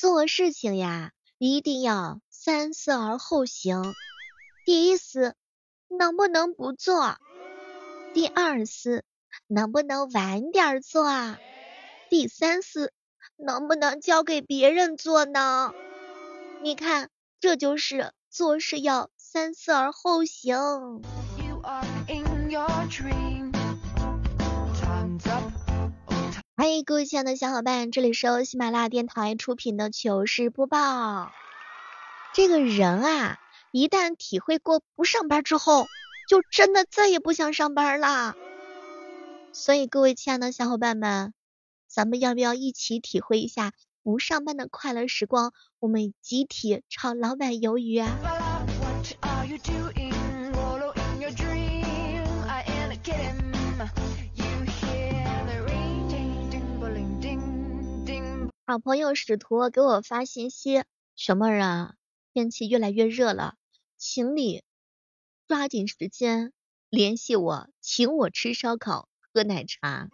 做事情呀，一定要三思而后行。第一思，能不能不做？第二思，能不能晚点做啊？第三思，能不能交给别人做呢？你看，这就是做事要三思而后行。嗨各位亲爱的小伙伴，这里是由喜马拉雅电台出品的糗事播报。这个人啊，一旦体会过不上班之后，就真的再也不想上班啦。所以各位亲爱的小伙伴们，咱们要不要一起体会一下不上班的快乐时光？我们集体炒老板鱿鱼啊！好朋友使徒给我发信息，小妹儿啊，天气越来越热了，请你抓紧时间联系我，请我吃烧烤喝奶茶。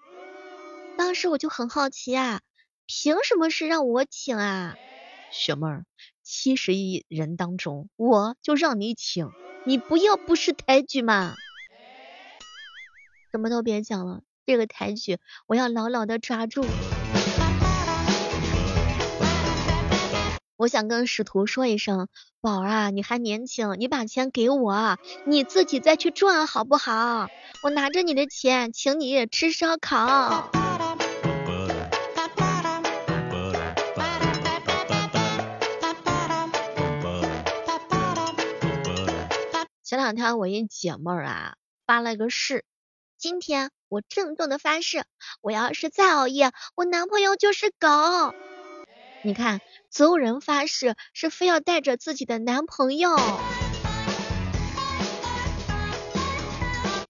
当时我就很好奇啊，凭什么是让我请啊？小妹儿，七十亿人当中，我就让你请，你不要不识抬举嘛！什么都别讲了，这个抬举我要牢牢的抓住。我想跟使徒说一声，宝儿啊，你还年轻，你把钱给我，你自己再去赚好不好？我拿着你的钱，请你吃烧烤。前两天我一姐妹儿啊发了个誓，今天我郑重的发誓，我要是再熬夜，我男朋友就是狗。你看，所有人发誓是非要带着自己的男朋友。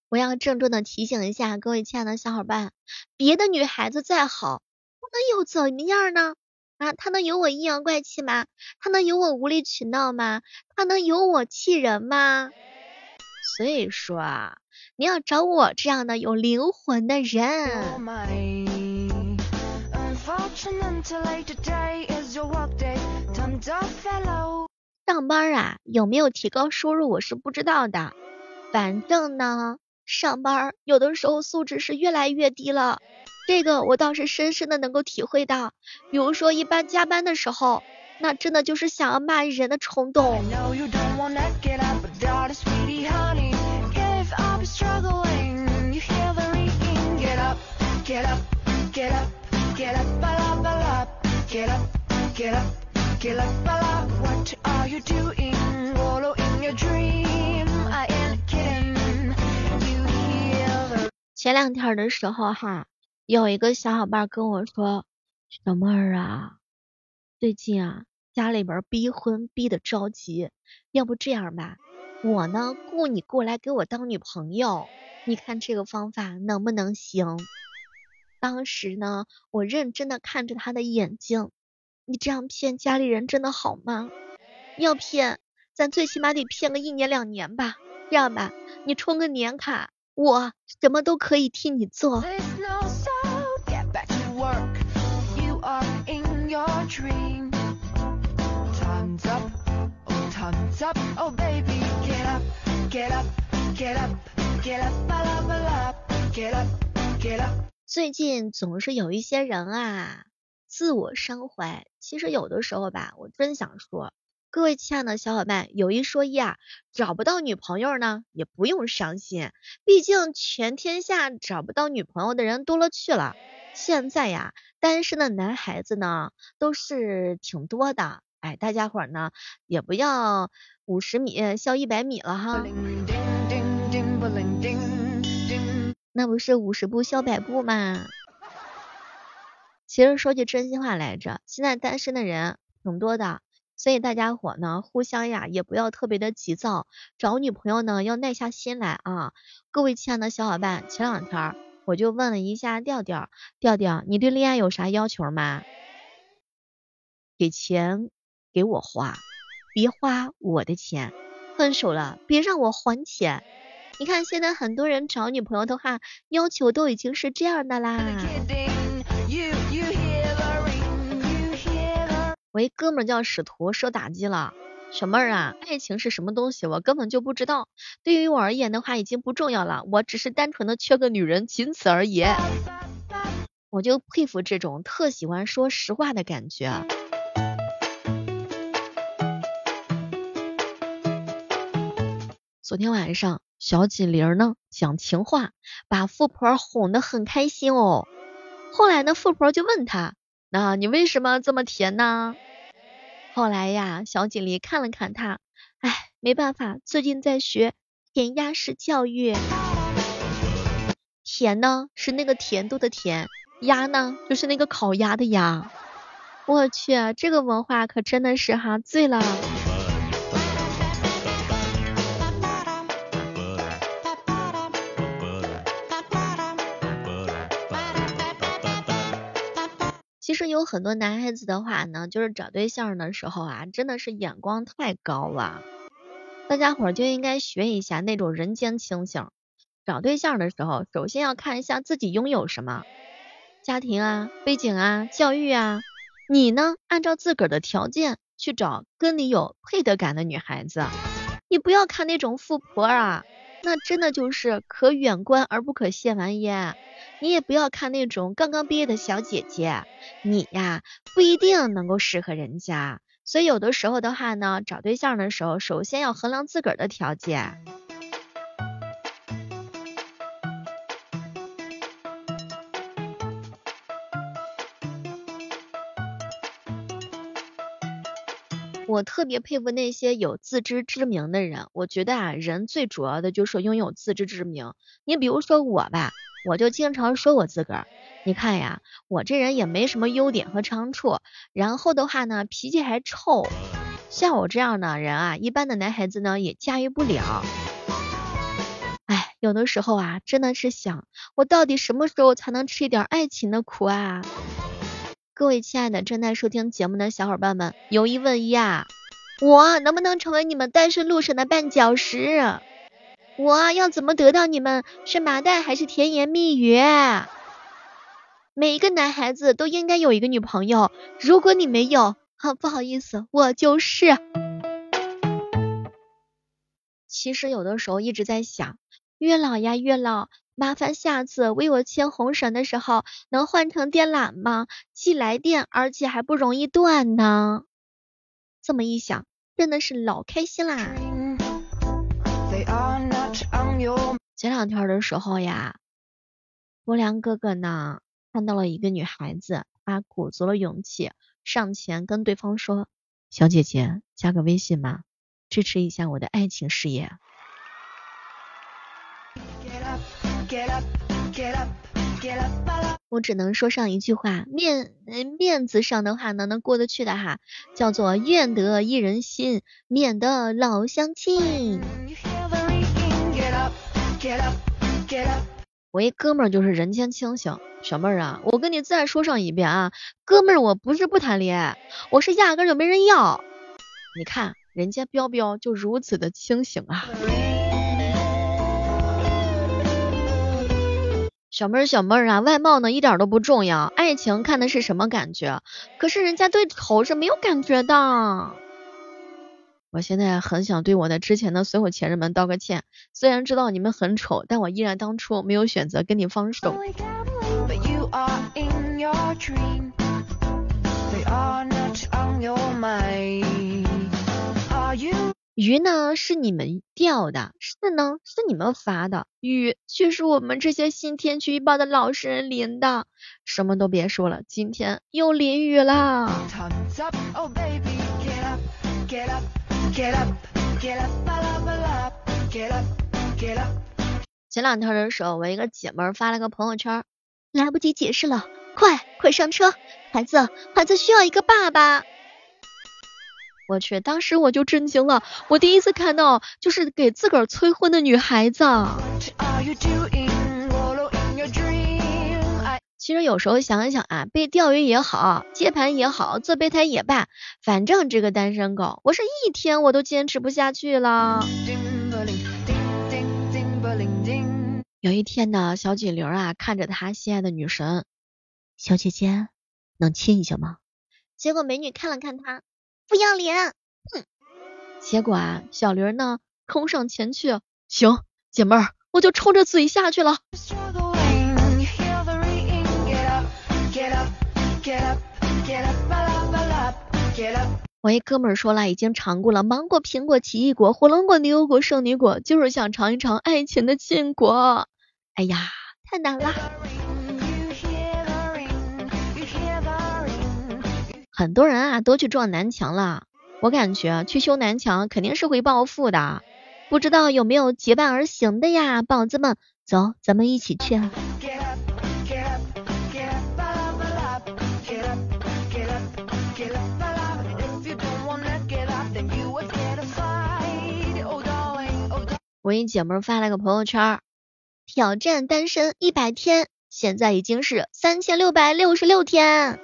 我要郑重的提醒一下各位亲爱的小伙伴，别的女孩子再好，能有怎么样呢？啊，她能有我阴阳怪气吗？她能有我无理取闹吗？她能有我气人吗？所以说啊，你要找我这样的有灵魂的人。上班啊，有没有提高收入我是不知道的。反正呢，上班有的时候素质是越来越低了，这个我倒是深深的能够体会到。比如说一般加班的时候，那真的就是想要骂人的冲动。Get up get up get up get up. What are you doing? Wallow in your dream. I am kidding. You hear 前两天的时候哈，有一个小伙伴跟我说，小妹儿啊，最近啊家里边逼婚逼的着急，要不这样吧，我呢，雇你过来给我当女朋友，你看这个方法能不能行？当时呢，我认真的看着他的眼睛，你这样骗家里人真的好吗？要骗，咱最起码得骗个一年两年吧。这样吧，你充个年卡，我什么都可以替你做。最近总是有一些人啊，自我伤怀。其实有的时候吧，我真想说，各位亲爱的小伙伴，有一说一啊，找不到女朋友呢，也不用伤心。毕竟全天下找不到女朋友的人多了去了。现在呀，单身的男孩子呢，都是挺多的。哎，大家伙呢，也不要五十米笑一百米了哈。那不是五十步笑百步吗？其实说句真心话来着，现在单身的人挺多的，所以大家伙呢，互相呀也不要特别的急躁，找女朋友呢要耐下心来啊。各位亲爱的小伙伴，前两天我就问了一下调调，调调，你对恋爱有啥要求吗？给钱给我花，别花我的钱，分手了别让我还钱。你看现在很多人找女朋友的话，要求都已经是这样的啦。我一哥们儿叫使徒受打击了。小妹儿啊，爱情是什么东西？我根本就不知道。对于我而言的话，已经不重要了。我只是单纯的缺个女人，仅此而已。我就佩服这种特喜欢说实话的感觉。昨天晚上，小锦玲呢讲情话，把富婆哄得很开心哦。后来呢，富婆就问他：“那你为什么这么甜呢？”后来呀，小锦鲤看了看他，哎，没办法，最近在学填鸭式教育。甜呢是那个甜度的甜，鸭呢就是那个烤鸭的鸭。我去，这个文化可真的是哈醉了。实有很多男孩子的话呢，就是找对象的时候啊，真的是眼光太高了。大家伙儿就应该学一下那种人间清醒。找对象的时候，首先要看一下自己拥有什么，家庭啊、背景啊、教育啊。你呢，按照自个儿的条件去找跟你有配得感的女孩子。你不要看那种富婆啊，那真的就是可远观而不可亵玩焉。你也不要看那种刚刚毕业的小姐姐，你呀不一定能够适合人家，所以有的时候的话呢，找对象的时候，首先要衡量自个儿的条件。我特别佩服那些有自知之明的人，我觉得啊，人最主要的就是拥有自知之明。你比如说我吧。我就经常说我自个儿，你看呀，我这人也没什么优点和长处，然后的话呢，脾气还臭，像我这样的人啊，一般的男孩子呢也驾驭不了。哎，有的时候啊，真的是想，我到底什么时候才能吃一点爱情的苦啊？各位亲爱的正在收听节目的小伙伴们，有一问一啊，我能不能成为你们单身路上的绊脚石？我要怎么得到你们？是麻袋还是甜言蜜语？每一个男孩子都应该有一个女朋友，如果你没有，哈，不好意思，我就是。其实有的时候一直在想，月老呀月老，麻烦下次为我牵红绳的时候能换成电缆吗？既来电，而且还不容易断呢。这么一想，真的是老开心啦。前两天的时候呀，波良哥哥呢看到了一个女孩子，他鼓足了勇气上前跟对方说：“小姐姐，加个微信吧，支持一下我的爱情事业。”我只能说上一句话，面面子上的话呢能过得去的哈，叫做愿得一人心，免得老相亲。我一哥们儿就是人间清醒，小妹儿啊，我跟你再说上一遍啊，哥们儿我不是不谈恋爱，我是压根就没人要。你看人家彪彪就如此的清醒啊。小妹儿小妹儿啊，外貌呢一点都不重要，爱情看的是什么感觉？可是人家对头是没有感觉的。我现在很想对我的之前的所有前任们道个歉，虽然知道你们很丑，但我依然当初没有选择跟你放手。鱼呢是你们钓的，是呢是你们发的，雨却是我们这些信天气预报的老实人淋的。什么都别说了，今天又淋雨了。前两天的时候，我一个姐妹发了个朋友圈，来不及解释了，快快上车，孩子孩子需要一个爸爸。我去，当时我就震惊了，我第一次看到就是给自个儿催婚的女孩子。其实有时候想一想啊，被钓鱼也好，接盘也好，做备胎也罢，反正这个单身狗，我是一天我都坚持不下去了。有一天呢，小锦玲啊，看着她心爱的女神，小姐姐，能亲一下吗？结果美女看了看他，不要脸，哼。结果啊，小驴呢冲上前去，行，姐妹儿，我就冲着嘴下去了。我一哥们儿说了，已经尝过了芒果、苹果、奇异果、火龙果、牛油果、圣女果，就是想尝一尝爱情的禁果。哎呀，太难了。很多人啊都去撞南墙了，我感觉去修南墙肯定是会暴富的。不知道有没有结伴而行的呀，宝子们，走，咱们一起去。我一姐们发了个朋友圈，挑战单身一百天，现在已经是三千六百六十六天。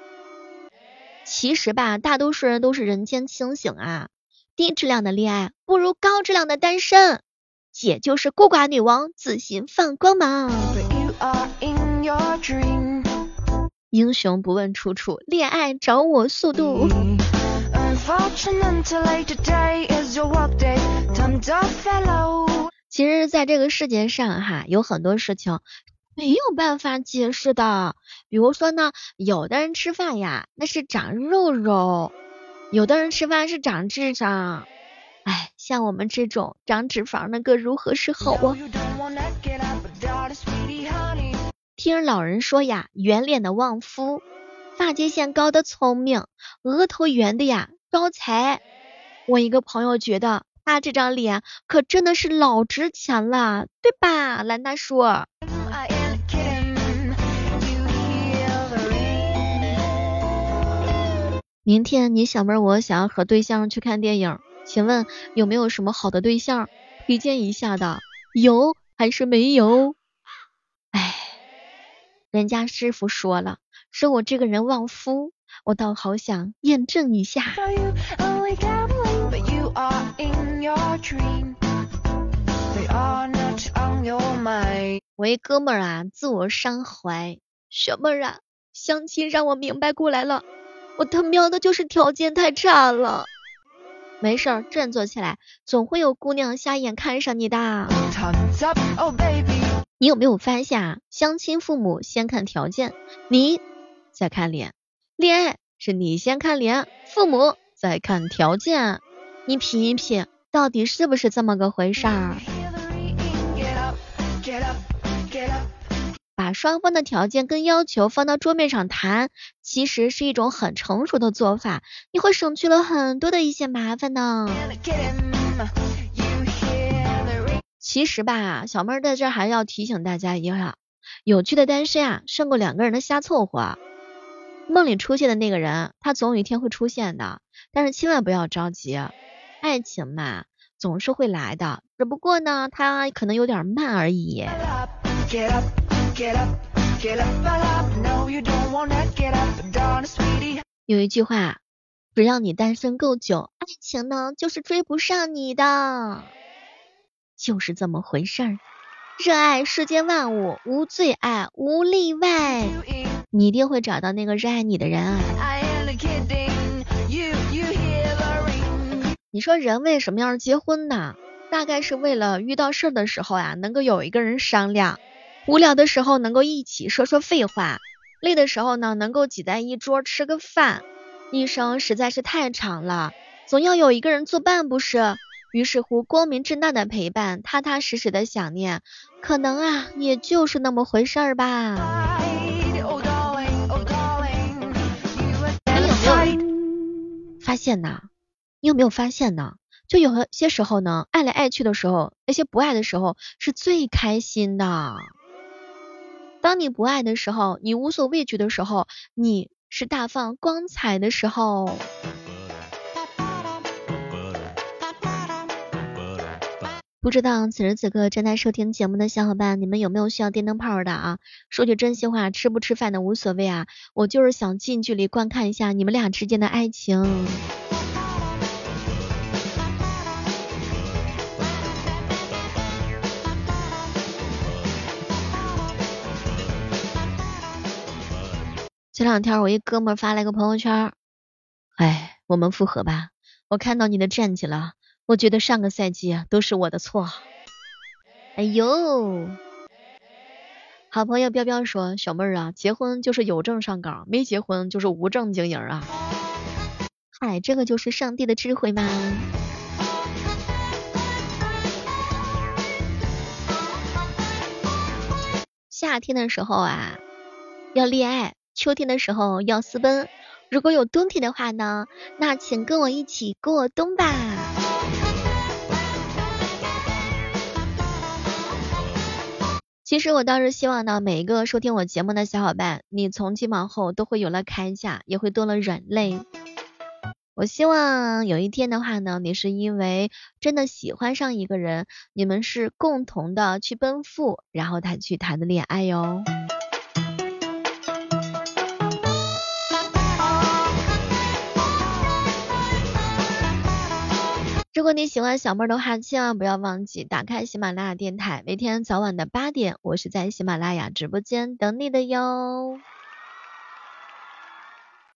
其实吧，大多数人都是人间清醒啊，低质量的恋爱不如高质量的单身。姐就是孤寡女王，自信放光芒。英雄不问出处，恋爱找我速度。其实，在这个世界上哈，有很多事情没有办法解释的。比如说呢，有的人吃饭呀，那是长肉肉；有的人吃饭是长智商。哎，像我们这种长脂肪的，可如何是好啊？听老人说呀，圆脸的旺夫，发际线高的聪明，额头圆的呀招财。我一个朋友觉得。他这张脸可真的是老值钱了，对吧，兰大叔？明天你小妹我想要和对象去看电影，请问有没有什么好的对象推荐一下的？有还是没有？哎，人家师傅说了，说我这个人旺夫，我倒好想验证一下。我一哥们儿啊，自我伤怀，小妹儿啊？相亲让我明白过来了，我他喵的就是条件太差了。没事儿，振作起来，总会有姑娘瞎眼看上你的。你有没有发现啊？相亲父母先看条件，你再看脸；恋爱是你先看脸，父母再看条件。你品一品，到底是不是这么个回事儿？双方的条件跟要求放到桌面上谈，其实是一种很成熟的做法，你会省去了很多的一些麻烦呢。其实吧，小妹儿在这儿还要提醒大家一下，有趣的单身啊，胜过两个人的瞎凑合。梦里出现的那个人，他总有一天会出现的，但是千万不要着急。爱情嘛，总是会来的，只不过呢，他可能有点慢而已。有一句话，只要你单身够久，爱情呢就是追不上你的，就是这么回事儿。热爱世间万物，无最爱，无例外。你一定会找到那个热爱你的人啊。你说人为什么要结婚呢？大概是为了遇到事儿的时候啊，能够有一个人商量；无聊的时候能够一起说说废话；累的时候呢，能够挤在一桌吃个饭。一生实在是太长了，总要有一个人作伴，不是？于是乎，光明正大的陪伴，踏踏实实的想念，可能啊，也就是那么回事儿吧。你有没有发现呢？你有没有发现呢？就有些时候呢，爱来爱去的时候，那些不爱的时候是最开心的。当你不爱的时候，你无所畏惧的时候，你是大放光彩的时候。不知道此时此刻正在收听节目的小伙伴，你们有没有需要电灯泡的啊？说句真心话，吃不吃饭的无所谓啊，我就是想近距离观看一下你们俩之间的爱情。前两天我一哥们发了一个朋友圈，哎，我们复合吧。我看到你的战绩了，我觉得上个赛季都是我的错。哎呦，好朋友彪彪说，小妹儿啊，结婚就是有证上岗，没结婚就是无证经营啊。嗨，这个就是上帝的智慧吗？夏天的时候啊，要恋爱；秋天的时候要私奔。如果有冬天的话呢，那请跟我一起过冬吧。其实我倒是希望呢，每一个收听我节目的小伙伴，你从今往后都会有了铠甲，也会多了软肋。我希望有一天的话呢，你是因为真的喜欢上一个人，你们是共同的去奔赴，然后才去谈的恋爱哟。如果你喜欢小妹的话，千万不要忘记打开喜马拉雅电台，每天早晚的八点，我是在喜马拉雅直播间等你的哟。